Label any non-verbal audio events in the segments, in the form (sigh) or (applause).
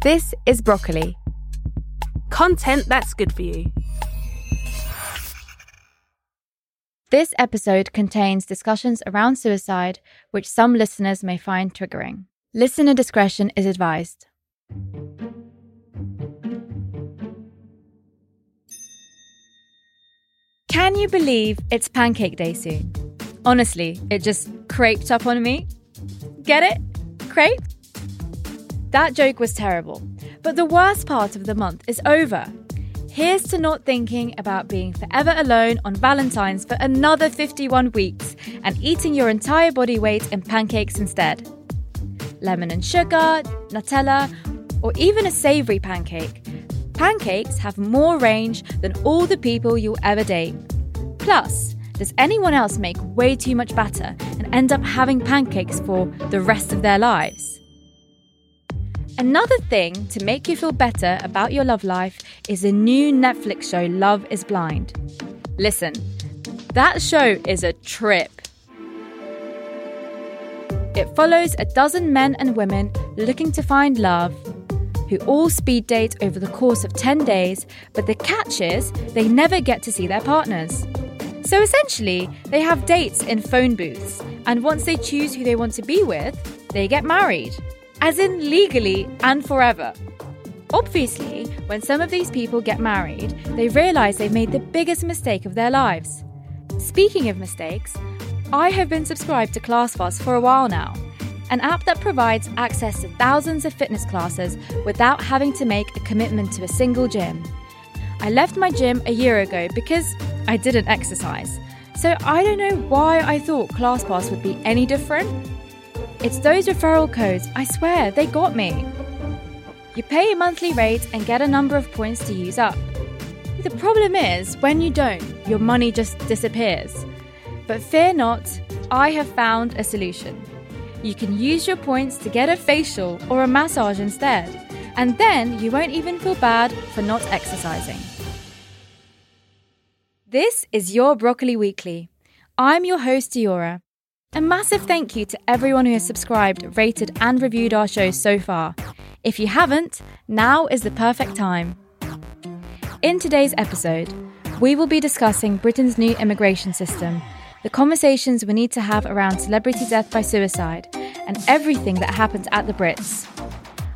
This is Broccoli. Content that's good for you. This episode contains discussions around suicide, which some listeners may find triggering. Listener discretion is advised. Can you believe it's Pancake Day soon? Honestly, it just creped up on me. Get it? Crepe? That joke was terrible. But the worst part of the month is over. Here's to not thinking about being forever alone on Valentine's for another 51 weeks and eating your entire body weight in pancakes instead. Lemon and sugar, Nutella, or even a savoury pancake. Pancakes have more range than all the people you'll ever date. Plus, does anyone else make way too much batter and end up having pancakes for the rest of their lives? Another thing to make you feel better about your love life is the new Netflix show Love is Blind. Listen, that show is a trip. It follows a dozen men and women looking to find love who all speed date over the course of 10 days, but the catch is they never get to see their partners. So essentially, they have dates in phone booths, and once they choose who they want to be with, they get married as in legally and forever. Obviously, when some of these people get married, they realise they've made the biggest mistake of their lives. Speaking of mistakes, I have been subscribed to ClassPass for a while now, an app that provides access to thousands of fitness classes without having to make a commitment to a single gym. I left my gym a year ago because I didn't exercise, so I don't know why I thought ClassPass would be any different. It's those referral codes, I swear, they got me. You pay a monthly rate and get a number of points to use up. The problem is, when you don't, your money just disappears. But fear not, I have found a solution. You can use your points to get a facial or a massage instead, and then you won't even feel bad for not exercising. This is your Broccoli Weekly. I'm your host, Diyora. A massive thank you to everyone who has subscribed, rated, and reviewed our show so far. If you haven't, now is the perfect time. In today's episode, we will be discussing Britain's new immigration system, the conversations we need to have around celebrity death by suicide, and everything that happens at the Brits.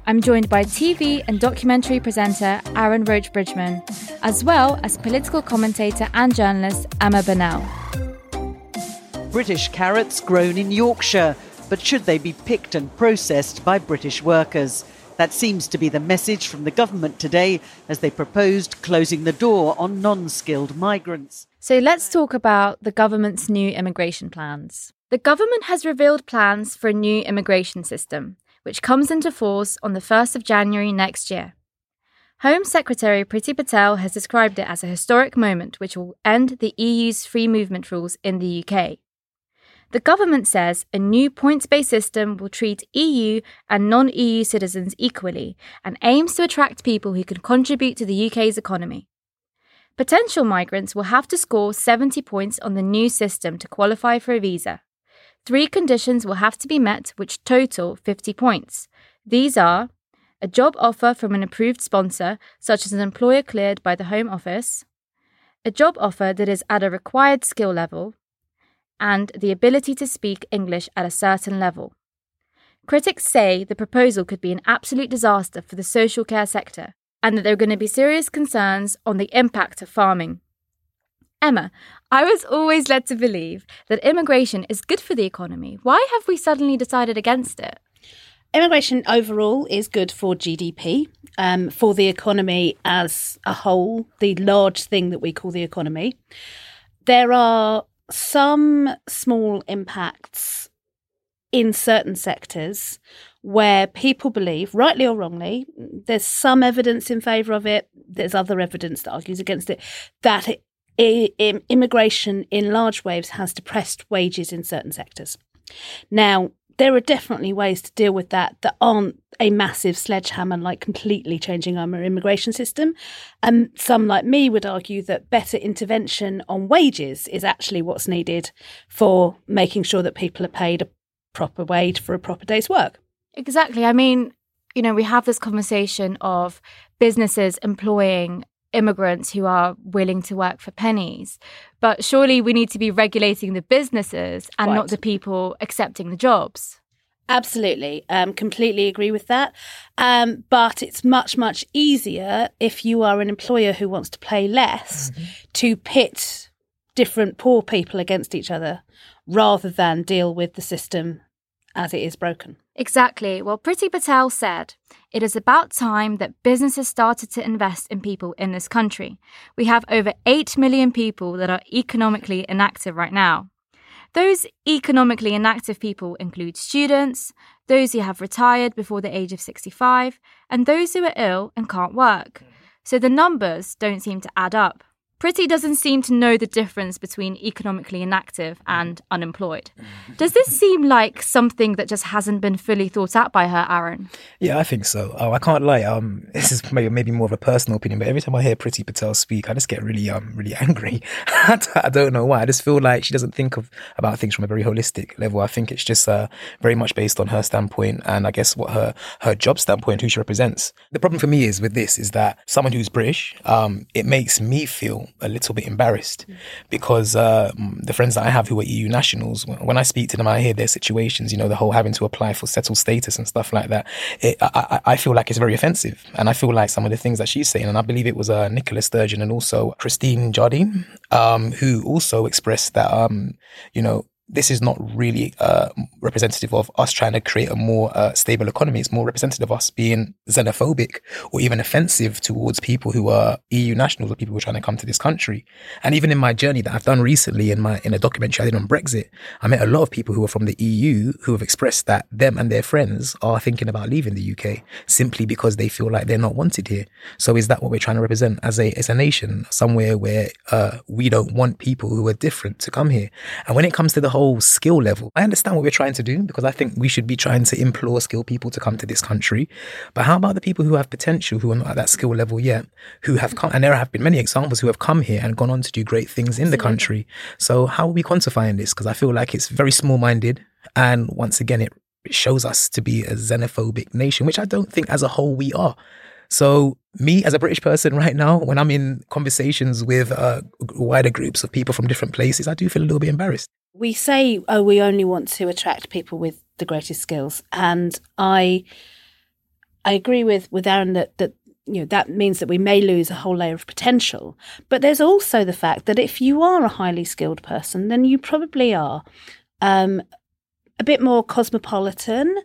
I'm joined by TV and documentary presenter Aaron Roach Bridgeman, as well as political commentator and journalist Emma Burnell. British carrots grown in Yorkshire, but should they be picked and processed by British workers? That seems to be the message from the government today as they proposed closing the door on non skilled migrants. So let's talk about the government's new immigration plans. The government has revealed plans for a new immigration system, which comes into force on the 1st of January next year. Home Secretary Priti Patel has described it as a historic moment which will end the EU's free movement rules in the UK. The government says a new points based system will treat EU and non EU citizens equally and aims to attract people who can contribute to the UK's economy. Potential migrants will have to score 70 points on the new system to qualify for a visa. Three conditions will have to be met, which total 50 points. These are a job offer from an approved sponsor, such as an employer cleared by the Home Office, a job offer that is at a required skill level, and the ability to speak English at a certain level. Critics say the proposal could be an absolute disaster for the social care sector and that there are going to be serious concerns on the impact of farming. Emma, I was always led to believe that immigration is good for the economy. Why have we suddenly decided against it? Immigration overall is good for GDP, um, for the economy as a whole, the large thing that we call the economy. There are some small impacts in certain sectors where people believe, rightly or wrongly, there's some evidence in favour of it, there's other evidence that argues against it, that it, immigration in large waves has depressed wages in certain sectors. Now, there are definitely ways to deal with that that aren't a massive sledgehammer like completely changing our immigration system. And some like me would argue that better intervention on wages is actually what's needed for making sure that people are paid a proper wage for a proper day's work. Exactly. I mean, you know, we have this conversation of businesses employing immigrants who are willing to work for pennies. But surely we need to be regulating the businesses and Right. not the people accepting the jobs. Absolutely. Um, completely agree with that. Um, but it's much, much easier if you are an employer who wants to pay less to pit different poor people against each other rather than deal with the system as it is broken. Exactly. Well, Priti Patel said, It is about time that businesses started to invest in people in this country. We have over 8 million people that are economically inactive right now. Those economically inactive people include students, those who have retired before the age of 65, and those who are ill and can't work. So the numbers don't seem to add up. Priti doesn't seem to know the difference between economically inactive and unemployed. Does this seem like something that just hasn't been fully thought out by her, Aaron? Yeah, I think so. Oh, I can't lie. Um, (laughs) this is maybe, maybe more of a personal opinion, but every time I hear Priti Patel speak, I just get really, um, really (laughs) angry. I don't know why. I just feel like she doesn't think of about things from a very holistic level. I think it's just uh, very much based on her standpoint and I guess what her her job standpoint, who she represents. The problem for me is with this is that someone who's British, um, it makes me feel a little bit embarrassed because uh, the friends that I have who are EU nationals, when I speak to them, I hear their situations. You know, the whole having to apply for settled status and stuff like that. It, I, I I feel like it's very offensive, and I feel like some of the things that she's saying, and I believe it was uh, Nicola Sturgeon and also Christine Jardine, um, who also expressed that, um, you know, this is not really uh, representative of us trying to create a more uh, stable economy. It's more representative of us being xenophobic or even offensive towards people who are EU nationals or people who are trying to come to this country. And even in my journey that I've done recently in my in a documentary I did on Brexit, I met a lot of people who are from the EU who have expressed that them and their friends are thinking about leaving the UK simply because they feel like they're not wanted here. So is that what we're trying to represent as a as a nation, somewhere where uh, we don't want people who are different to come here? And when it comes to the whole skill level, I understand what we're trying to do because I think we should be trying to implore skilled people to come to this country. But how about the people who have potential, who are not at that skill level yet, who have come, and there have been many examples who have come here and gone on to do great things in the country. So how are we quantifying this? Because I feel like it's very small minded. And once again, it it shows us to be a xenophobic nation, which I don't think as a whole we are. So, me as a British person right now, when I'm in conversations with uh, wider groups of people from different places, I do feel a little bit embarrassed. we say, oh, we only want to attract people with the greatest skills, and I, I agree with with Aaron that that you know that means that we may lose a whole layer of potential. But there's also the fact that if you are a highly skilled person, then you probably are um, a bit more cosmopolitan,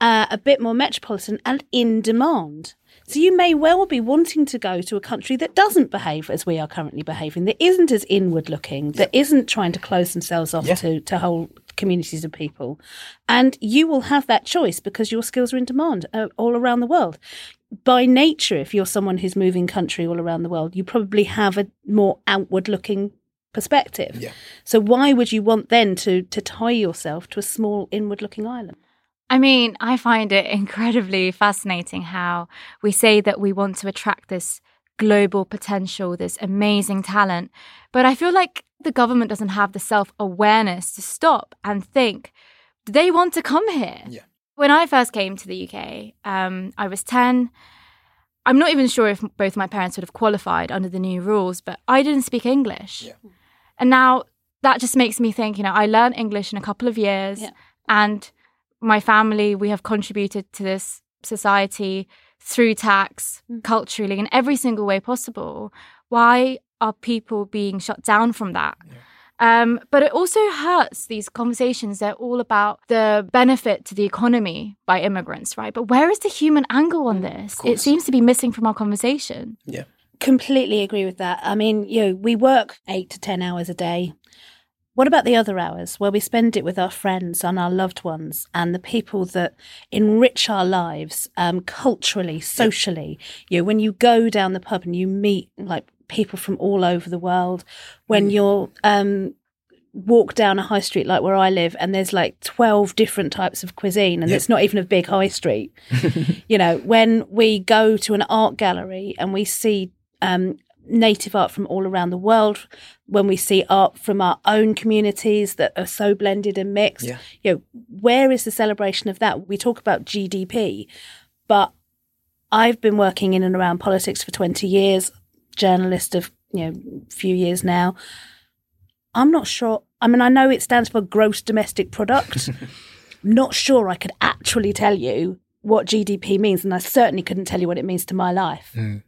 uh, a bit more metropolitan, and in demand. So you may well be wanting to go to a country that doesn't behave as we are currently behaving, that isn't as inward looking, that isn't trying to close themselves off Yeah. to, to whole communities of people. And you will have that choice because your skills are in demand uh, all around the world. By nature, if you're someone who's moving country all around the world, you probably have a more outward looking perspective. Yeah. So why would you want then to to tie yourself to a small inward looking island? I mean, I find it incredibly fascinating how we say that we want to attract this global potential, this amazing talent. But I feel like the government doesn't have the self awareness to stop and think, do they want to come here? Yeah. When I first came to the UK, um, I was 10. I'm not even sure if both my parents would have qualified under the new rules, but I didn't speak English. Yeah. And now that just makes me think, you know, I learned English in a couple of years Yeah. and my family, we have contributed to this society through tax, culturally, in every single way possible. Why are people being shut down from that? Um, but it also hurts these conversations. They're all about the benefit to the economy by immigrants, right? But where is the human angle on this? It seems to be missing from our conversation. Yeah. Completely agree with that. I mean, you know, we work eight to 10 hours a day. What about the other hours where we spend it with our friends and our loved ones and the people that enrich our lives um, culturally, socially? You know, when you go down the pub and you meet like people from all over the world, when you're um, walk down a high street like where I live and there's like 12 different types of cuisine and Yep. it's not even a big high street. (laughs) you know, when we go to an art gallery and we see um, native art from all around the world, when we see art from our own communities that are so blended and mixed, Yeah. you know, where is the celebration of that? We talk about GDP, But I've been working in and around politics for 20 years, journalist of, you know, a few years now. I'm not sure. I mean, I know it stands for gross domestic product. (laughs) not sure I could actually tell you what GDP means, and I certainly couldn't tell you what it means to my life. Mm.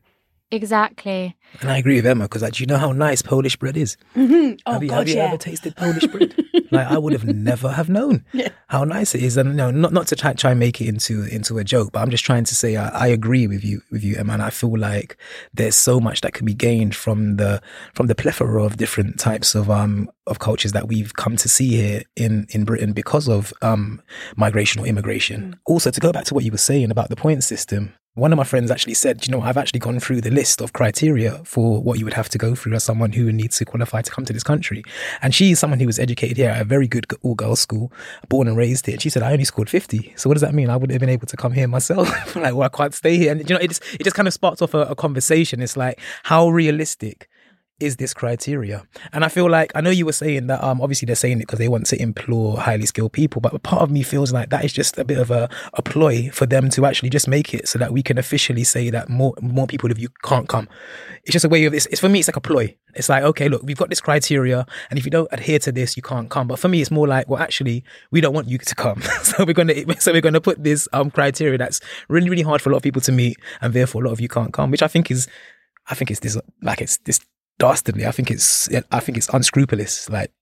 Exactly. And I agree with Emma because, like, do you know how nice Polish bread is? (laughs) Mm-hmm. Oh, have you, God, have you yeah. ever tasted Polish bread? (laughs) like, I would have never have known (laughs) how nice it is. And no, not not to try, try and make it into into a joke, but I'm just trying to say I, I agree with you with you, Emma. And I feel like there's so much that can be gained from the from the plethora of different types of um of cultures that we've come to see here in in Britain because of um migration or immigration. Also, to go back to what you were saying about the point system, one of my friends actually said, you know, I've actually gone through the list of criteria for what you would have to go through as someone who needs to qualify to come to this country. And she is someone who was educated here at a very good all girls school, born and raised here. And she said, I only scored 50. So what does that mean? I wouldn't have been able to come here myself. (laughs) like, well, I can't stay here. And, you know, it just, it just kind of sparked off a, a conversation. It's like, how realistic is this criteria? And I feel like I know you were saying that um obviously they're saying it because they want to implore highly skilled people, but part of me feels like that is just a bit of a, a ploy for them to actually just make it so that we can officially say that more more people of you can't come. It's just a way of it's, it's for me it's like a ploy. It's like, okay, look, we've got this criteria, and if you don't adhere to this, you can't come. But for me, it's more like, well, actually, we don't want you to come, (laughs) so we're gonna (laughs) so we're gonna put this um criteria that's really really hard for a lot of people to meet, and therefore a lot of you can't come, which I think is, I think it's this like it's this dastardly. I think it's I think it's unscrupulous, like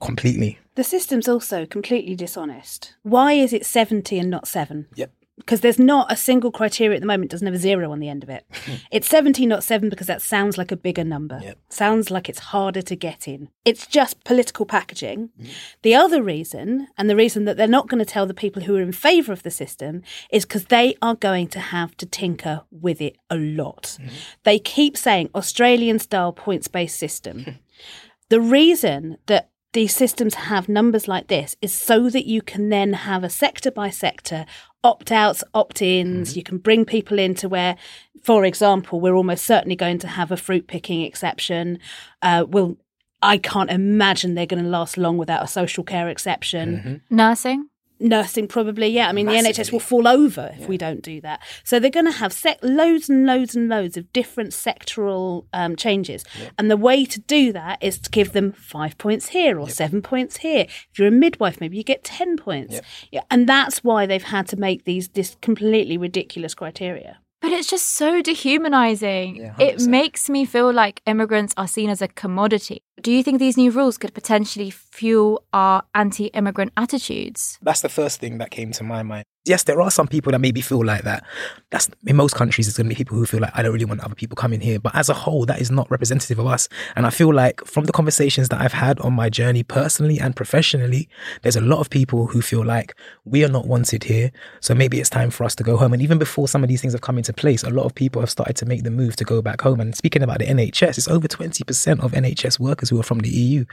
completely. The system's also completely dishonest. Why is it 70 and not 7? Yep. Because there's not a single criteria at the moment, doesn't have a zero on the end of it. Hmm. it's 70, not 7, because that sounds like a bigger number. Yep. Sounds like it's harder to get in. It's just political packaging. Hmm. The other reason, and the reason that they're not going to tell the people who are in favour of the system, is because they are going to have to tinker with it a lot. Hmm. They keep saying Australian style points based system. (laughs) the reason that these systems have numbers like this is so that you can then have a sector by sector opt outs, opt ins. You can bring people into where, for example, we're almost certainly going to have a fruit picking exception. Uh, we'll, I can't imagine they're going to last long without a social care exception Nursing. Nursing probably yeah. I mean the nhs will fall over if we don't do that. So they're going to have sec- loads and loads and loads of different sectoral um, changes. And the way to do that is to give them five points here or seven points here. If you're a midwife maybe you get 10 points. Yeah, and that's why they've had to make these this completely ridiculous criteria. But it's just so dehumanizing. Yeah, it makes me feel like immigrants are seen as a commodity. Do you think these new rules could potentially fuel our anti immigrant attitudes? That's the first thing that came to my mind. Yes, there are some people that maybe feel like that. That's in most countries. There's going to be people who feel like I don't really want other people coming here. But as a whole, that is not representative of us. And I feel like from the conversations that I've had on my journey personally and professionally, there's a lot of people who feel like we are not wanted here. So maybe it's time for us to go home. And even before some of these things have come into place, a lot of people have started to make the move to go back home. And speaking about the NHS, it's over 20% of NHS workers who are from the EU.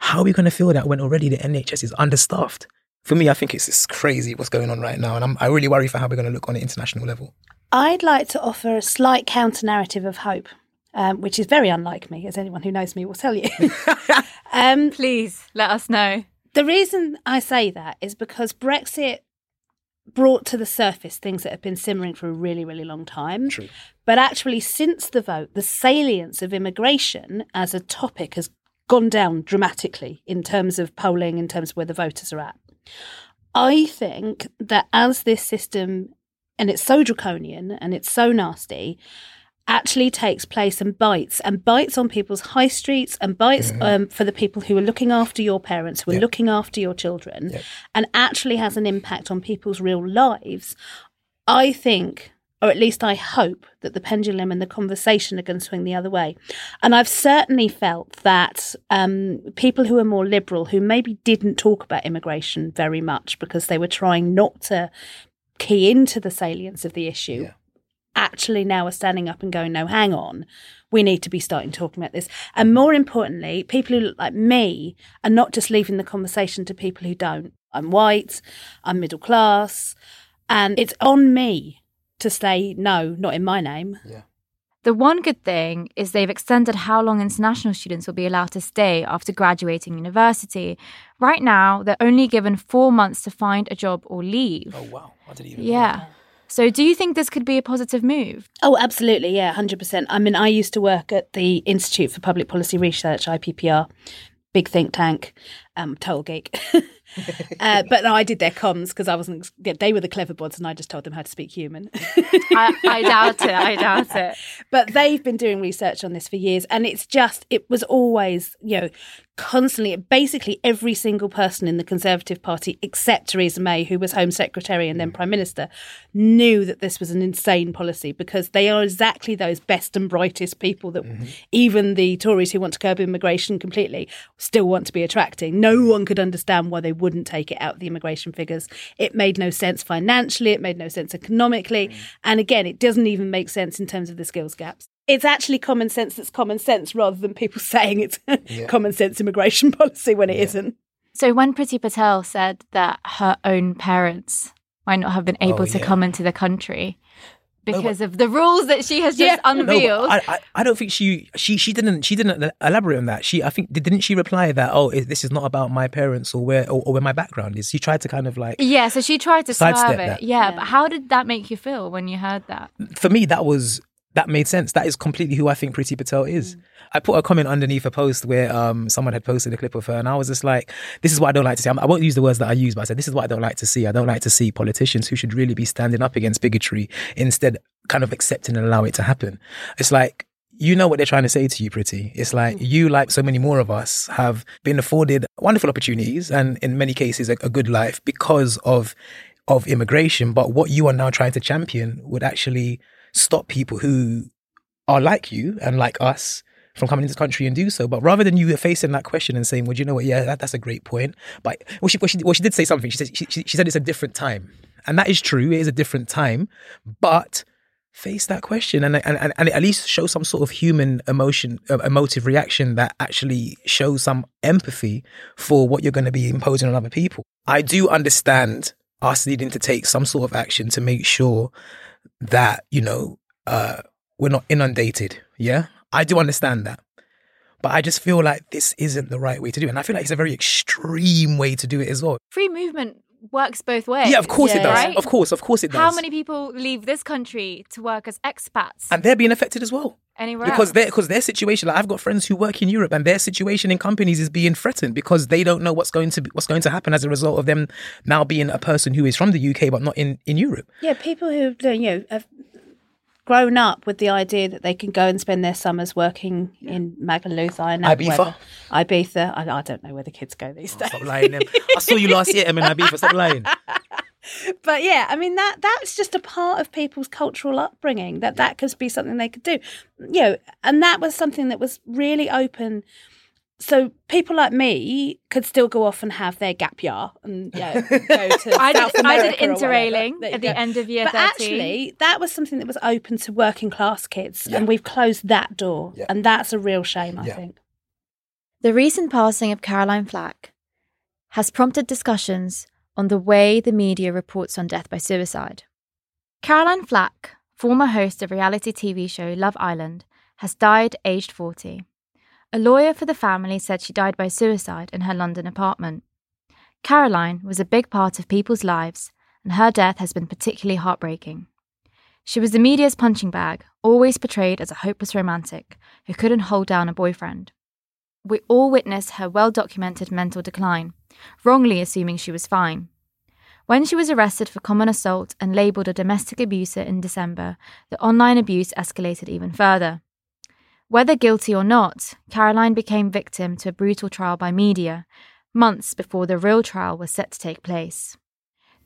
How are we going to feel that when already the NHS is understaffed? For me, I think it's, it's crazy what's going on right now. And I'm, I really worry for how we're going to look on an international level. i'd like to offer a slight counter narrative of hope um, which is very unlike me as anyone who knows me will tell you (laughs) um, Please let us know. The reason I say that is because Brexit brought to the surface things that have been simmering for a really, really long time. True. But actually, since the vote, the salience of immigration as a topic has gone down dramatically in terms of polling, in terms of where the voters are at. I think that as this system, and it's so draconian and it's so nasty, actually takes place and bites and bites on people's high streets and bites um, for the people who are looking after your parents, who are Yep. looking after your children, Yep. and actually has an impact on people's real lives. I think, or at least I hope, that the pendulum and the conversation are going to swing the other way. And I've certainly felt that um, people who are more liberal, who maybe didn't talk about immigration very much because they were trying not to key into the salience of the issue, Yeah. actually now are standing up and going, no, hang on. We need to be starting talking about this. And more importantly, people who look like me are not just leaving the conversation to people who don't. I'm white, I'm middle class, and it's on me to say, no, not in my name. Yeah. The one good thing is they've extended how long international students will be allowed to stay after graduating university. Right now, they're only given four months to find a job or leave. Oh, wow. I didn't even Yeah. So, do you think this could be a positive move? Oh, absolutely. Yeah, 100%. I mean, I used to work at the Institute for Public Policy Research, IPPR, big think tank, um, total geek. (laughs) (laughs) uh, but no, I did their comms because I wasn't. They were the clever bods, and I just told them how to speak human. I, I (laughs) doubt it. I doubt it. but they've been doing research on this for years, and it's just it was always you know constantly, basically every single person in the Conservative Party, except Theresa May, who was Home Secretary and then Prime Minister, knew that this was an insane policy because they are exactly those best and brightest people that mm-hmm. even the Tories who want to curb immigration completely still want to be attracting. No one could understand why they wouldn't take it out of the immigration figures. It made no sense financially, it made no sense economically. Mm-hmm. And again, it doesn't even make sense in terms of the skills gaps it's actually common sense that's common sense rather than people (laughs) saying it's yeah. common sense immigration (laughs) policy when it yeah. not So when Priti Patel said that her own parents might not have been able oh, to yeah. come into the country because no, of the rules that she has just unveiled. No, I, I, I, don't think she she she didn't she didn't elaborate on that. She I think didn't she reply that oh this is not about my parents or where or, or, where my background is. She tried to kind of like yeah. So she tried to sidestep it. That. Yeah, yeah, but how did that make you feel when you heard that? For me, that was that made sense. That is completely who I think Priti Patel is. Mm. I put a comment underneath a post where um, someone had posted a clip of her, and I was just like, "This is what I don't like to see." I won't use the words that I use, but I said, "This is what I don't like to see." I don't like to see politicians who should really be standing up against bigotry instead, kind of accepting and allow it to happen. It's like you know what they're trying to say to you, Priti. It's like mm. you, like so many more of us, have been afforded wonderful opportunities and in many cases a, a good life because of of immigration. But what you are now trying to champion would actually stop people who are like you and like us from coming into this country and do so. But rather than you facing that question and saying, well, you know what? Yeah, that, that's a great point. But well she, well, she, well, she did say something. She said, she, she, said it's a different time. And that is true. It is a different time. But face that question and, and, and at least show some sort of human emotion, uh, emotive reaction that actually shows some empathy for what you're going to be imposing on other people. I do understand us needing to take some sort of action to make sure that, you know, uh, we're not inundated. Yeah. I do understand that. But I just feel like this isn't the right way to do it. And I feel like it's a very extreme way to do it as well. Free movement works both ways. Yeah, of course yeah. it does. Right? Of course, of course it does. How many people leave this country to work as expats? And they're being affected as well. Anywhere because else? their because their situation. Like I've got friends who work in Europe, and their situation in companies is being threatened because they don't know what's going to be, what's going to happen as a result of them now being a person who is from the UK but not in in Europe. Yeah, people who you know have grown up with the idea that they can go and spend their summers working in Magaluf Ibiza. Ibiza. I, I, don't know where the kids go these oh, days. Stop lying. I saw you last year, I'm in Ibiza. Stop lying. (laughs) But yeah, I mean that that's just a part of people's cultural upbringing. That that could be something they could do, you know. And that was something that was really open so people like me could still go off and have their gap year and yeah, go (laughs) to I South did, America I did interrailing at the end of year but 13. actually that was something that was open to working class kids yeah. and we've closed that door yeah. and that's a real shame I yeah. think the recent passing of Caroline Flack has prompted discussions on the way the media reports on death by suicide Caroline Flack former host of reality TV show Love Island has died aged 40 a lawyer for the family said she died by suicide in her London apartment. Caroline was a big part of people's lives, and her death has been particularly heartbreaking. She was the media's punching bag, always portrayed as a hopeless romantic who couldn't hold down a boyfriend. We all witnessed her well documented mental decline, wrongly assuming she was fine. When she was arrested for common assault and labelled a domestic abuser in December, the online abuse escalated even further. Whether guilty or not, Caroline became victim to a brutal trial by media, months before the real trial was set to take place.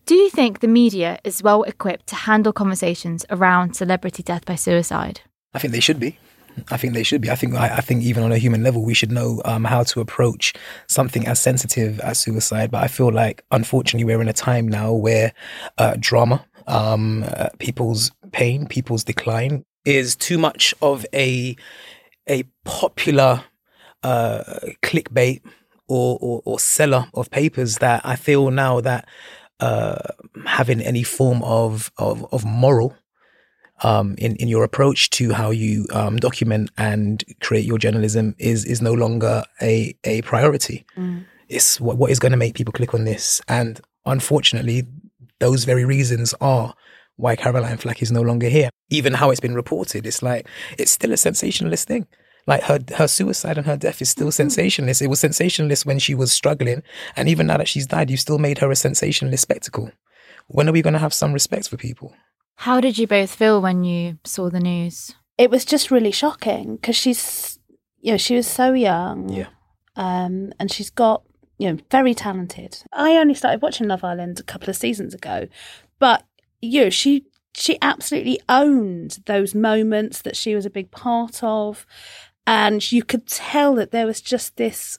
Do you think the media is well equipped to handle conversations around celebrity death by suicide? I think they should be. I think they should be. I think I, I think even on a human level, we should know um, how to approach something as sensitive as suicide. But I feel like, unfortunately, we're in a time now where uh, drama, um, uh, people's pain, people's decline is too much of a a popular uh, clickbait or, or, or seller of papers that I feel now that uh, having any form of of, of moral um, in in your approach to how you um, document and create your journalism is is no longer a a priority. Mm. It's what what is going to make people click on this, and unfortunately, those very reasons are why Caroline Flack is no longer here. Even how it's been reported, it's like it's still a sensationalist thing. Like her her suicide and her death is still sensationalist. It was sensationalist when she was struggling, and even now that she's died, you've still made her a sensationalist spectacle. When are we going to have some respect for people? How did you both feel when you saw the news? It was just really shocking because she's, you know, she was so young. Yeah. Um, and she's got, you know, very talented. I only started watching Love Island a couple of seasons ago, but you know, she she absolutely owned those moments that she was a big part of, and you could tell that there was just this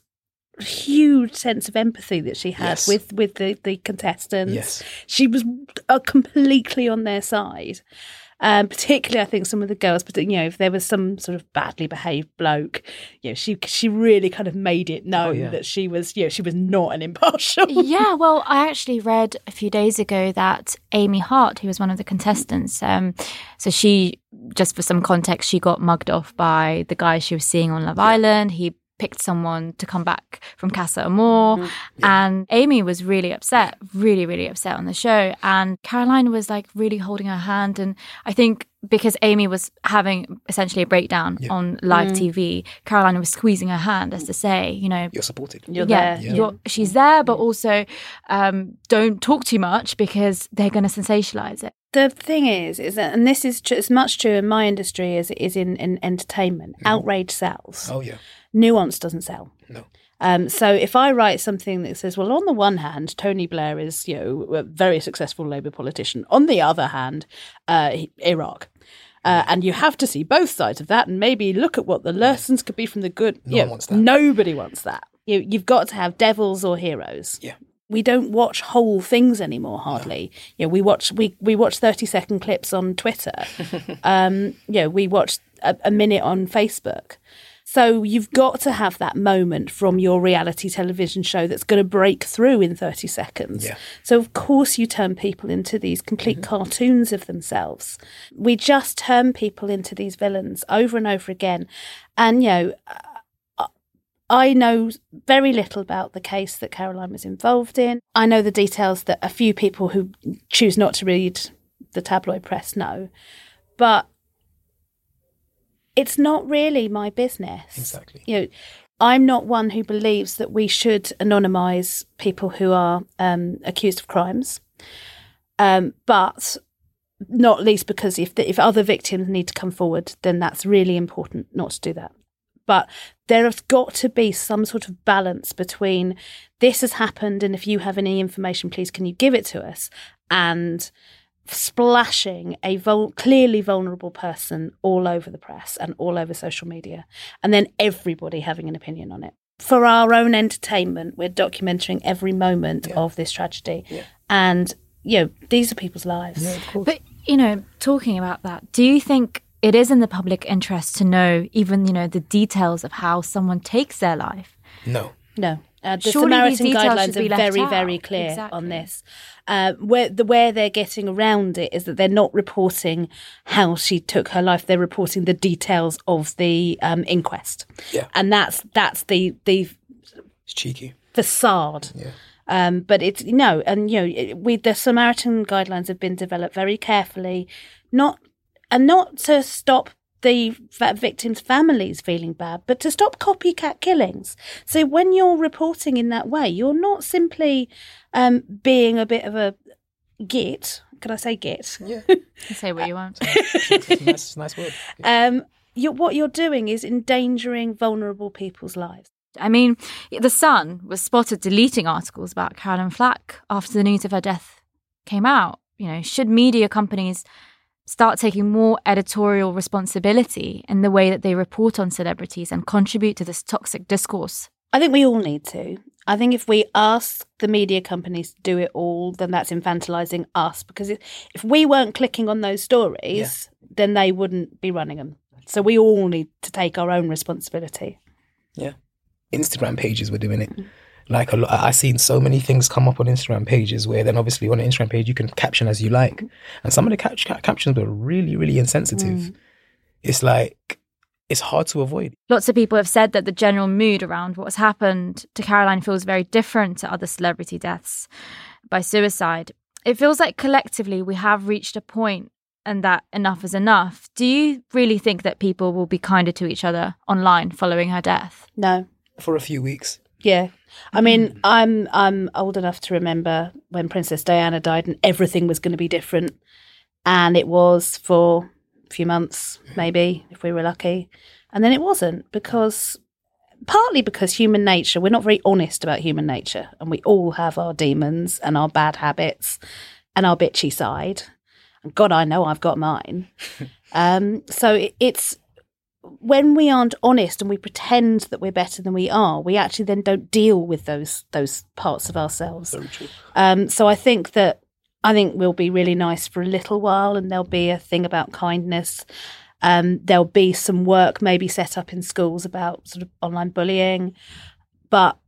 huge sense of empathy that she had Yes. with with the the contestants. Yes. she was uh, completely on their side. Um, particularly, I think some of the girls, but you know, if there was some sort of badly behaved bloke, you know, she she really kind of made it known yeah. that she was, you know, she was not an impartial. (laughs) yeah, well, I actually read a few days ago that Amy Hart, who was one of the contestants, um, so she, just for some context, she got mugged off by the guy she was seeing on Love Island. He picked someone to come back from Casa Amor, mm-hmm. and Amy was really upset, really, really upset on the show. And Caroline was like really holding her hand, and I think because Amy was having essentially a breakdown on live mm. TV, Caroline was squeezing her hand as to say, you know, You're supported. You're yeah, there. You're, she's there, but mm. also um, don't talk too much because they're going to sensationalize it. The thing is, is that, and this is tr- as much true in my industry as it is in, in entertainment. Mm-hmm. Outrage sells. Oh yeah. Nuance doesn't sell. No. Um, so if I write something that says, well, on the one hand, Tony Blair is, you know, a very successful Labour politician. On the other hand, uh, Iraq. Uh, and you have to see both sides of that and maybe look at what the lessons could be from the good. No you one know, wants that. Nobody wants that. You, you've got to have devils or heroes. Yeah. We don't watch whole things anymore, hardly. You know, we watch we, we watch thirty second clips on Twitter. (laughs) um, you know, we watch a, a minute on Facebook. So you've got to have that moment from your reality television show that's going to break through in 30 seconds. Yeah. So of course you turn people into these complete cartoons of themselves. We just turn people into these villains over and over again. And you know, uh, I know very little about the case that Caroline was involved in. I know the details that a few people who choose not to read the tabloid press know. But it's not really my business. Exactly. You know, I'm not one who believes that we should anonymise people who are um, accused of crimes. Um, but not least because if the, if other victims need to come forward, then that's really important not to do that. But there has got to be some sort of balance between this has happened, and if you have any information, please can you give it to us, and splashing a vul- clearly vulnerable person all over the press and all over social media, and then everybody having an opinion on it. For our own entertainment, we're documenting every moment of this tragedy, and you know these are people's lives. But, you know, talking about that, do you think it is in the public interest to know even, you know, the details of how someone takes their life? No. No. Uh, the Surely Samaritan details guidelines are very, out. very clear Exactly. on this. Uh, where the where they're getting around it is that they're not reporting how she took her life; they're reporting the details of the um, inquest, Yeah. and that's that's the the It's cheeky. facade. Yeah. Um, but it's no, and you know, it, we the Samaritan guidelines have been developed very carefully, not and not to stop the va- victims' families feeling bad, but to stop copycat killings. So when you're reporting in that way, you're not simply um, being a bit of a git. Can I say git? Yeah. (laughs) Say what you want. it's (laughs) a nice, nice word. Um, you're, what you're doing is endangering vulnerable people's lives. I mean, The Sun was spotted deleting articles about Caroline Flack after the news of her death came out. You know, should media companies start taking more editorial responsibility in the way that they report on celebrities and contribute to this toxic discourse? I think we all need to. I think if we ask the media companies to do it all, then that's infantilizing us because if, if we weren't clicking on those stories, then they wouldn't be running them. So we all need to take our own responsibility. Yeah. Instagram pages were doing it. Mm. Like a lot, I've seen so many things come up on Instagram pages where then obviously on an Instagram page you can caption as you like, and some of the cap- cap- captions were really, really insensitive. Mm. It's like it's hard to avoid. Lots of people have said that the general mood around what has happened to Caroline feels very different to other celebrity deaths by suicide. it feels like collectively we have reached a point and that enough is enough. Do you really think that people will be kinder to each other online following her death? No. For a few weeks. Yeah. I mean, I'm I'm old enough to remember when Princess Diana died and everything was going to be different. And it was for a few months, maybe, if we were lucky. And then it wasn't because partly because human nature, we're not very honest about human nature. And we all have our demons and our bad habits and our bitchy side. And God, I know I've got mine. (laughs) um, so it, it's when we aren't honest and we pretend that we're better than we are, we actually then don't deal with those those parts of ourselves. Um, so I think that I think we'll be really nice for a little while, and there'll be a thing about kindness. Um, there'll be some work maybe set up in schools about sort of online bullying, but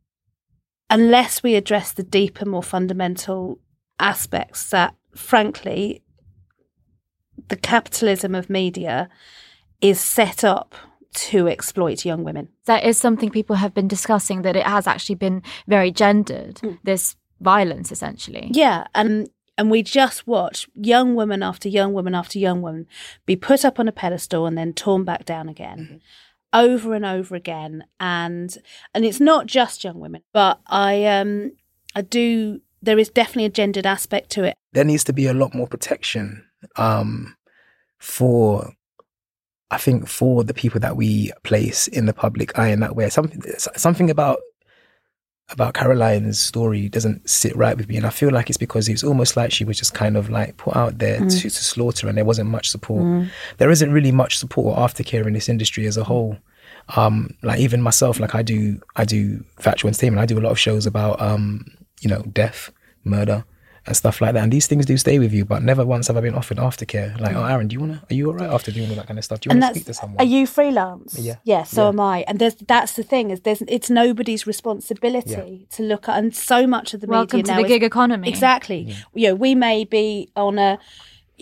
unless we address the deeper, more fundamental aspects that, frankly, the capitalism of media is set up to exploit young women. That is something people have been discussing that it has actually been very gendered, this violence essentially. Yeah, and and we just watch young woman after young woman after young woman be put up on a pedestal and then torn back down again. Over and over again, and and it's not just young women, but I um I do. There is definitely a gendered aspect to it. there needs to be a lot more protection um, for I think for the people that we place in the public eye in that way. Something something about about Caroline's story doesn't sit right with me, and I feel like it's because it's almost like she was just kind of like put out there to, to slaughter, and there wasn't much support. There isn't really much support or aftercare in this industry as a whole. Um, like even myself, like I do, I do factual entertainment. And I do a lot of shows about um, you know death, murder, and stuff like that. And these things do stay with you, but never once have I been offered aftercare. Like, oh, Aaron, do you wanna? Are you alright after doing all that kind of stuff? Do you and want to that's speak to someone? are you freelance Yeah. yeah so Yeah. am i and there's that's the thing is there's it's nobody's responsibility to look at and so much of the Welcome media to now the is- gig economy. exactly you know we may be on a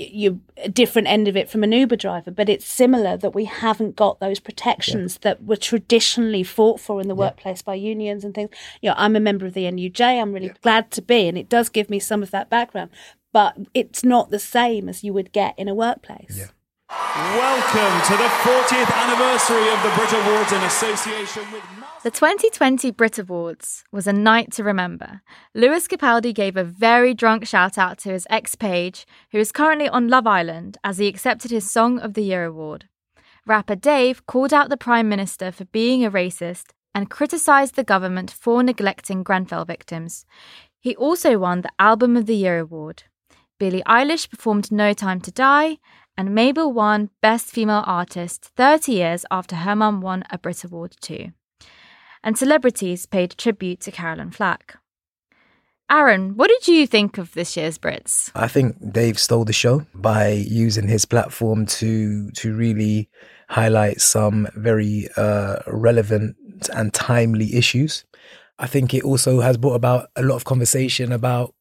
you a different end of it from an uber driver but it's similar that we haven't got those protections that were traditionally fought for in the workplace by unions and things. You know i'm a member of the nuj i'm really glad to be and it does give me some of that background but it's not the same as you would get in a workplace Welcome to the 40th anniversary of the Brit Awards in association with. The 2020 Brit Awards was a night to remember. Lewis Capaldi gave a very drunk shout out to his ex Paige, who is currently on Love Island, as he accepted his Song of the Year award. Rapper Dave called out the Prime Minister for being a racist and criticised the government for neglecting Grenfell victims. He also won the Album of the Year award. Billie Eilish performed No Time to Die, and Mabel won Best Female Artist 30 years after her mum won a Brit Award too. And celebrities paid tribute to Caroline Flack. Aaron, what did you think of this year's Brits? I think Dave stole the show by using his platform to to really highlight some very uh, relevant and timely issues. I think it also has brought about a lot of conversation about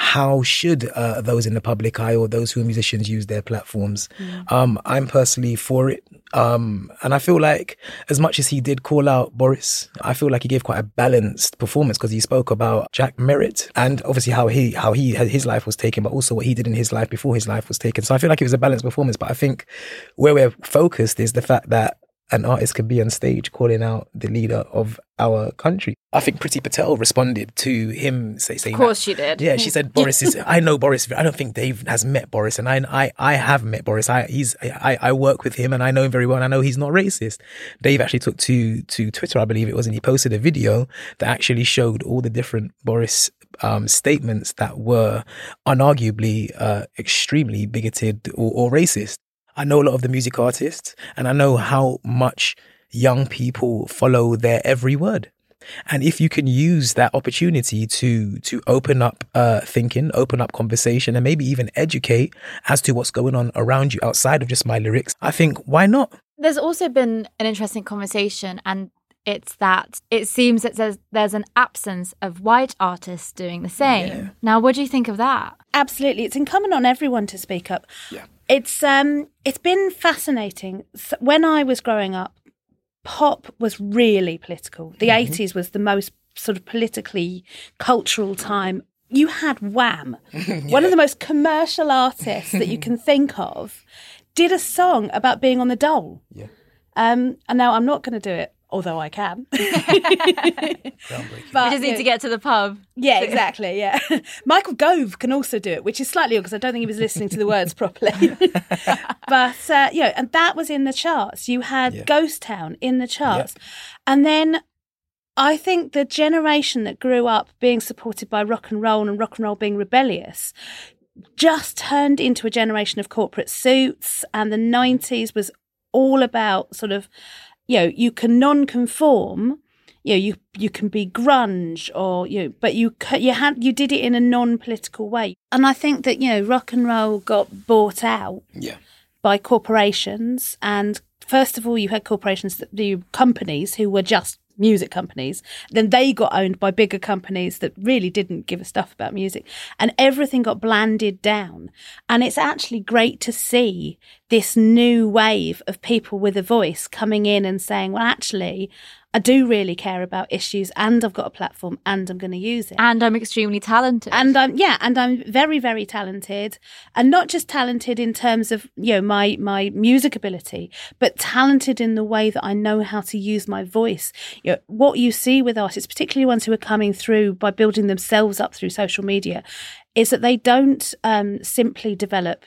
how should uh, those in the public eye or those who are musicians use their platforms. Um, I'm personally for it. Um, and I feel like as much as he did call out Boris, I feel like he gave quite a balanced performance because he spoke about Jack Merritt and obviously how he, how he, his life was taken, but also what he did in his life before his life was taken. So I feel like it was a balanced performance, but I think where we're focused is the fact that an artist can be on stage calling out the leader of our country. I think Priti Patel responded to him say, saying, Of course that- she did. Yeah, she said Boris is. I know Boris. I don't think Dave has met Boris, and I, I, I have met Boris. I, he's, I, I work with him, and I know him very well, and I know he's not racist. Dave actually took to to Twitter, I believe it was, and he posted a video that actually showed all the different Boris um, statements that were unarguably uh, extremely bigoted or, or racist. I know a lot of the music artists, and I know how much young people follow their every word. And if you can use that opportunity to to open up uh, thinking, open up conversation, and maybe even educate as to what's going on around you outside of just my lyrics, I think why not? There's also been an interesting conversation, and it's that it seems that there's, there's an absence of white artists doing the same. Now, what do you think of that? Absolutely, it's incumbent on everyone to speak up. Yeah. It's um, it's been fascinating. When I was growing up, pop was really political. The 80s was the most sort of politically cultural time you had Wham, (laughs) one of the most commercial artists that you can (laughs) think of, did a song about being on the dole. Yeah. Um, and now I'm not going to do it, although I can. (laughs) But, We just need you to get to the pub. Yeah, exactly. Yeah. (laughs) Michael Gove can also do it, which is slightly odd because I don't think he was listening to the words (laughs) properly. but, uh, you know, and that was in the charts. You had Yeah. Ghost Town in the charts. And then I think the generation that grew up being supported by rock and roll and rock and roll being rebellious just turned into a generation of corporate suits. And the 90s was all about sort of, you know, you can non-conform you know, you you can be grunge or you know, but you you had you did it in a non-political way and i think that you know rock and roll got bought out Yeah. by corporations and first of all you had corporations that the companies who were just music companies then they got owned by bigger companies that really didn't give a stuff about music. And everything got blanded down. And it's actually great to see this new wave of people with a voice coming in and saying well actually I do really care about issues and I've got a platform and I'm going to use it. And I'm extremely talented. And I'm yeah, and I'm very very talented, and not just talented in terms of you know my my music ability, but talented in the way that I know how to use my voice. You know what you see with artists, particularly ones who are coming through by building themselves up through social media, is that they don't um, simply develop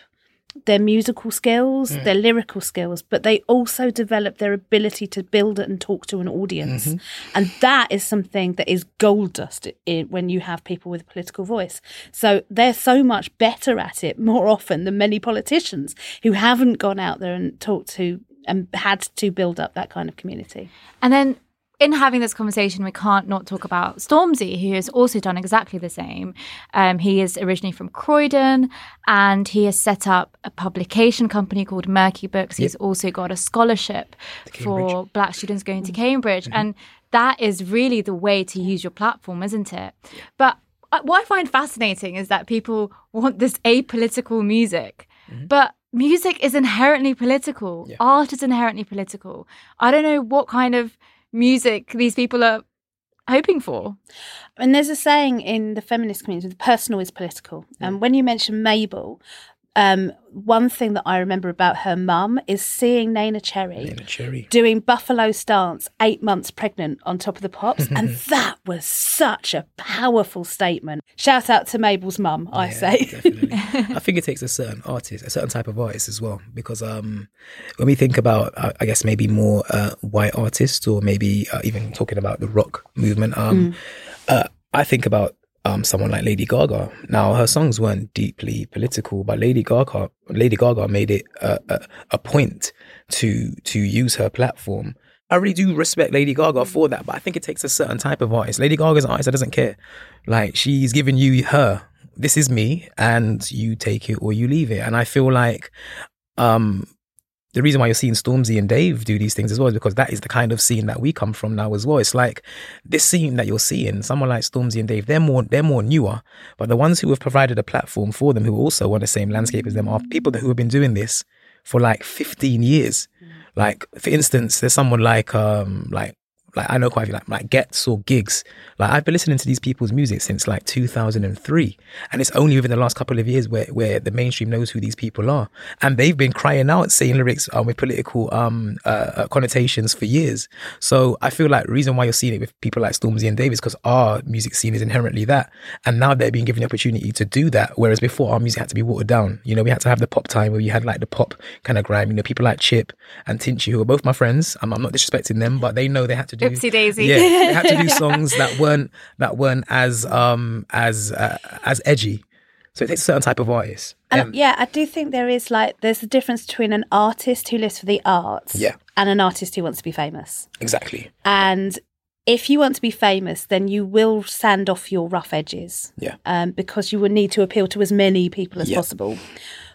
their musical skills, mm. their lyrical skills, but they also develop their ability to build and talk to an audience. Mm-hmm. And that is something that is gold dust i when you have people with a political voice. So they're so much better at it more often than many politicians who haven't gone out there and talked to and had to build up that kind of community. And then in having this conversation, we can't not talk about Stormzy, who has also done exactly the same. Um, he is originally from Croydon and he has set up a publication company called Merky Books. He's also got a scholarship for black students going to Cambridge. And that is really the way to use your platform, isn't it? But uh, what I find fascinating is that people want this apolitical music, but music is inherently political. Art is inherently political. I don't know what kind of music these people are hoping for. And there's a saying in the feminist community, the personal is political. And when you mention Mabel, um, one thing that I remember about her mum is seeing Neneh Cherry In a cherry. doing buffalo stance eight months pregnant on top of the pops. and (laughs) that was such a powerful statement. Shout out to Mabel's mum, I Yeah, say. definitely. (laughs) I think it takes a certain artist, a certain type of artist as well, because um, when we think about, uh, I guess maybe more uh, white artists, or maybe uh, even talking about the rock movement, um, uh, I think about um, someone like Lady Gaga. Now, her songs weren't deeply political, but Lady Gaga, Lady Gaga made it a, a, a point to to use her platform. I really do respect Lady Gaga for that, but I think it takes a certain type of artist. Lady Gaga's an artist that doesn't care. Like she's giving you her. This is me, and you take it or you leave it. And I feel like um the reason why you're seeing Stormzy and Dave do these things as well is because that is the kind of scene that we come from now as well. It's like this scene that you're seeing, someone like Stormzy and Dave, they're more they're more newer, but the ones who have provided a platform for them, who also on the same landscape as them, are people that who have been doing this for like 15 years. Like for instance, there's someone like um like like I know quite a few like like Ghetts or Giggs. Like I've been listening to these people's music since like 2003, and it's only within the last couple of years where where the mainstream knows who these people are, and they've been crying out saying lyrics um, with political um uh, uh, connotations for years. So I feel like the reason why you're seeing it with people like Stormzy and Davis because our music scene is inherently that, and now they're being given the opportunity to do that. Whereas before our music had to be watered down. You know, we had to have the pop time where you had like the pop kind of grime. You know, people like Chip and Tinchy who are both my friends. I'm, I'm not disrespecting them, but they know they had to do Oopsie daisy. yeah, they had to do (laughs) songs that weren't that weren't as um as uh, as edgy. So it takes a certain type of artist. And Um, yeah, I do think there is like there's a difference between an artist who lives for the arts Yeah. and an artist who wants to be famous. exactly. And if you want to be famous, then you will sand off your rough edges. Yeah. Um, because you will need to appeal to as many people as Yeah. possible.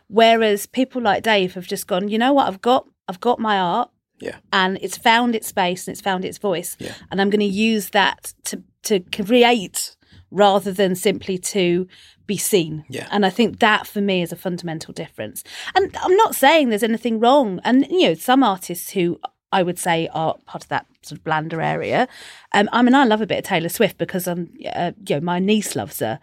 Whereas people like Dave have just gone, you know what, I've got I've got my art Yeah. and it's found its space and it's found its voice. Yeah. And I'm going to use that to to create rather than simply to be seen. Yeah. And I think that for me is a fundamental difference. And I'm not saying there's anything wrong. And you know, some artists who I would say are part of that sort of blander area. Um, I mean, I love a bit of Taylor Swift because um, uh, you know, my niece loves her.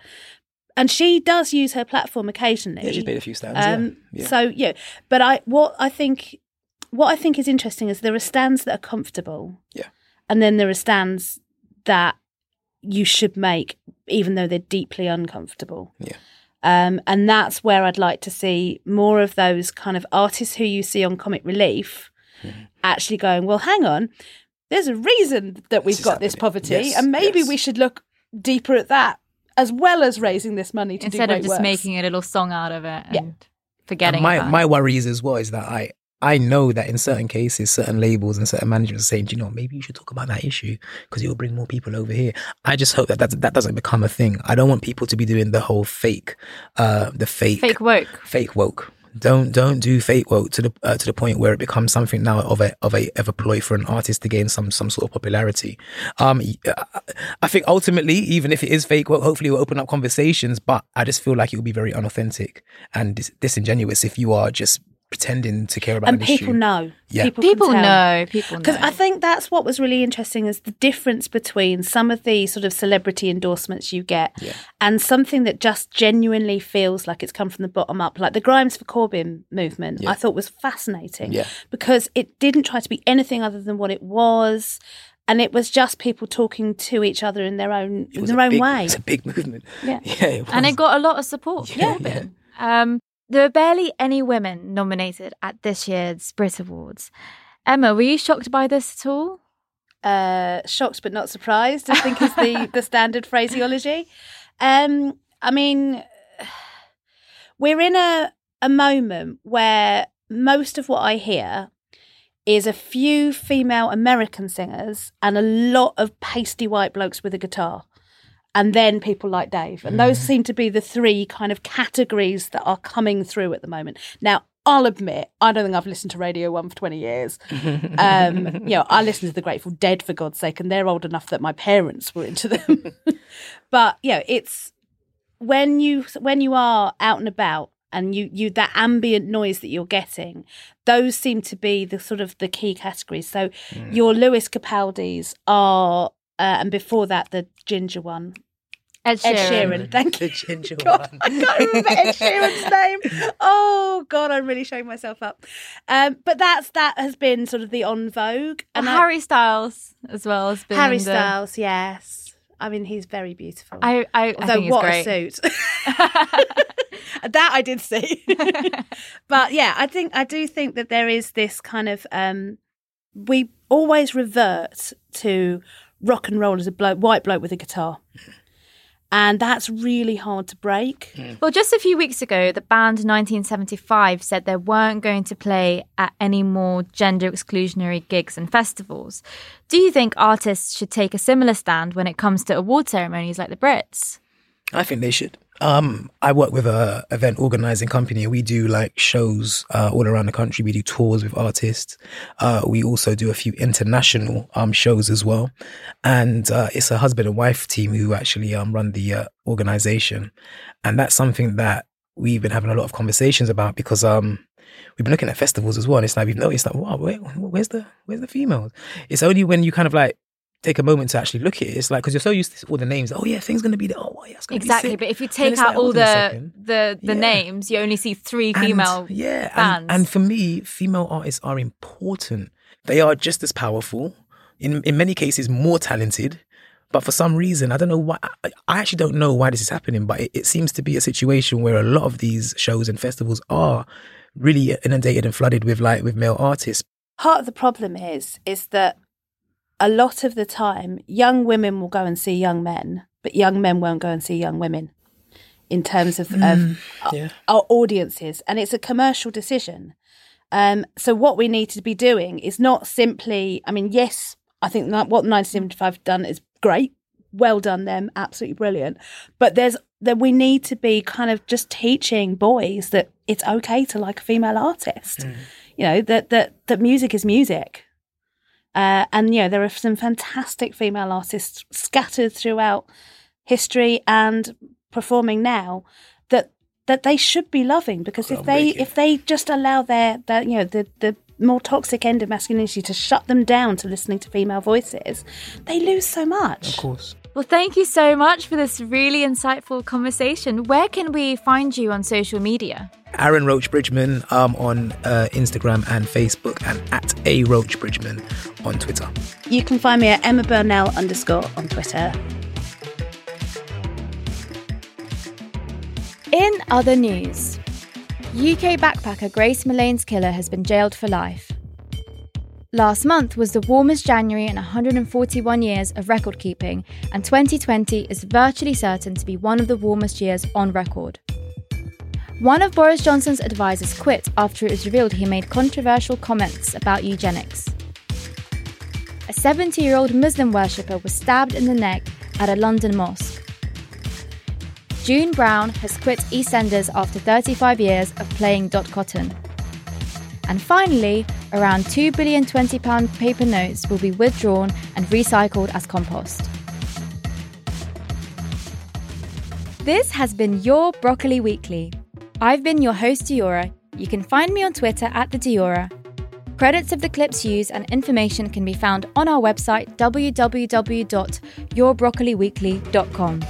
and she does use her platform occasionally. Yeah, she's made a few stands. Um, yeah. yeah. So yeah, but I what I think what I think is interesting is there are stands that are comfortable. Yeah. And then there are stands that you should make, even though they're deeply uncomfortable. Yeah. Um, and that's where I'd like to see more of those kind of artists who you see on Comic Relief Mm-hmm. actually going, well, hang on, there's a reason that we've is got this poverty, Yes, and maybe yes. we should look deeper at that as well as raising this money to Instead do of just works. making a little song out of it and Yeah. forgetting And my about my it. worries as well is that I I know that in certain cases, certain labels and certain managers are saying, "Do you know, maybe you should talk about that issue because it will bring more people over here. I just hope that that, that doesn't become a thing. I don't want people to be doing the whole fake, uh, the fake, fake woke. fake woke. Don't don't do fake woke to the uh, to the point where it becomes something now of a of a of a ploy for an artist to gain some some sort of popularity. Um, I- I think ultimately, even if it is fake woke, hopefully it will open up conversations. But I just feel like it will be very unauthentic and dis- disingenuous if you are just pretending to care about and an people issue. know. Yeah. People, People know. People. Because I think that's what was really interesting is the difference between some of the sort of celebrity endorsements you get and something that just genuinely feels like it's come from the bottom up. Like the Grimes for Corbyn movement, I thought was fascinating Yeah. because it didn't try to be anything other than what it was. And it was just people talking to each other in their own in their own big- way. It's a big (laughs) movement. Yeah. yeah, it and it got a lot of support. for Yeah, Corbyn. Um, there were barely any women nominated at this year's Brit Awards. Emma, were you shocked by this at all? uh, shocked but not surprised. I think is the (laughs) the standard phraseology. Um, I mean, we're in a a moment where most of what I hear is a few female American singers and a lot of pasty white blokes with a guitar. And then people like Dave. And those seem to be the three kind of categories that are coming through at the moment. Now, I'll admit, I don't think I've listened to Radio 1 for 20 years. Um, (laughs) you know, I listen to the Grateful Dead for God's sake, and they're old enough that my parents were into them. (laughs) but you know, it's when you when you are out and about and you you that ambient noise that you're getting, those seem to be the sort of the key categories. So your Lewis Capaldi's are, uh, and before that the ginger one, Ed Sheeran. Ed Sheeran. (laughs) Thank the you. ginger (laughs) God, one. I can't remember Ed (laughs) Sheeran's name. Oh God, I'm really showing myself up. Um, but that's that has been sort of the on vogue. And I- Harry Styles as well has been Harry in the- Styles, yes. I mean, he's very beautiful. I, I, I Although think he's what great. a suit. that I did see. but yeah, I think I do think that there is this kind of um we always revert to rock and roll as a bloke, white bloke with a guitar. And that's really hard to break. Hmm. Well, just a few weeks ago, the band 1975 said they weren't going to play at any more gender exclusionary gigs and festivals. Do you think artists should take a similar stand when it comes to award ceremonies like the Brits? I think they should. Um, I work with a event organizing company. We do like shows uh, all around the country. We do tours with artists. Uh, we also do a few international um shows as well. And uh, it's a husband and wife team who actually um run the uh, organization, and that's something that we've been having a lot of conversations about because um we've been looking at festivals as well. And it's like we've noticed that wow, where, where's the where's the females? It's only when you kind of like take a moment to actually look at it. It's like because you're so used to all the names. Oh yeah, things gonna be there. Oh yeah, it's gonna Exactly, Be sick. but if you take out like, all hold on a the the the Yeah. names, you only see three And, female yeah, bands. and, and for me, female artists are important. They are just as powerful. In in many cases, more talented. But for some reason, I don't know why. I, I actually don't know why this is happening. But it, it seems to be a situation where a lot of these shows and festivals are really inundated and flooded with like with male artists. Part of the problem is is that a lot of the time young women will go and see young men, but young men won't go and see young women in terms of, of yeah. our audiences, and it's a commercial decision. Um, so what we need to be doing is not simply. I mean, yes, I think that what 1975 have done is great. Well done, them. Absolutely brilliant. But there's that we need to be kind of just teaching boys that it's okay to like a female artist. You know that that that music is music. Uh, and you know there are some fantastic female artists scattered throughout history and performing now that that they should be loving because if they Groundbreaking. if they just allow their their you know the the more toxic end of masculinity to shut them down to listening to female voices, they lose so much. Of course. Well, thank you so much for this really insightful conversation. Where can we find you on social media? Aaron Roach Bridgeman um, on uh, Instagram and Facebook, and at A Roach Bridgeman on Twitter. You can find me at Emma Burnell underscore on Twitter. In other news, UK backpacker Grace Millane's killer has been jailed for life. Last month was the warmest January in 141 years of record keeping, and 2020 is virtually certain to be one of the warmest years on record. One of Boris Johnson's advisors quit after it was revealed he made controversial comments about eugenics. A 70 year old Muslim worshipper was stabbed in the neck at a London mosque. June Brown has quit EastEnders after 35 years of playing Dot Cotton. And finally, around 2 billion £20 paper notes will be withdrawn and recycled as compost. This has been your Broccoli Weekly. I've been your host, Diyora. You can find me on Twitter at the Diyora. Credits of the clips used and information can be found on our website www.yourbroccoliweekly.com.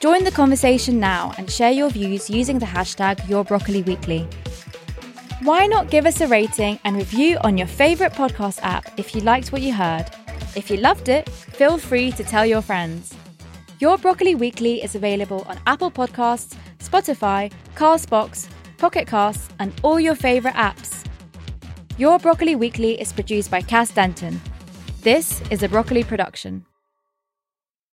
Join the conversation now and share your views using the hashtag YourBroccoliWeekly. Why not give us a rating and review on your favourite podcast app if you liked what you heard? If you loved it, feel free to tell your friends. Your Broccoli Weekly is available on Apple Podcasts, Spotify, Castbox, Pocket Casts, and all your favourite apps. Your Broccoli Weekly is produced by Cass Denton. This is a Broccoli production.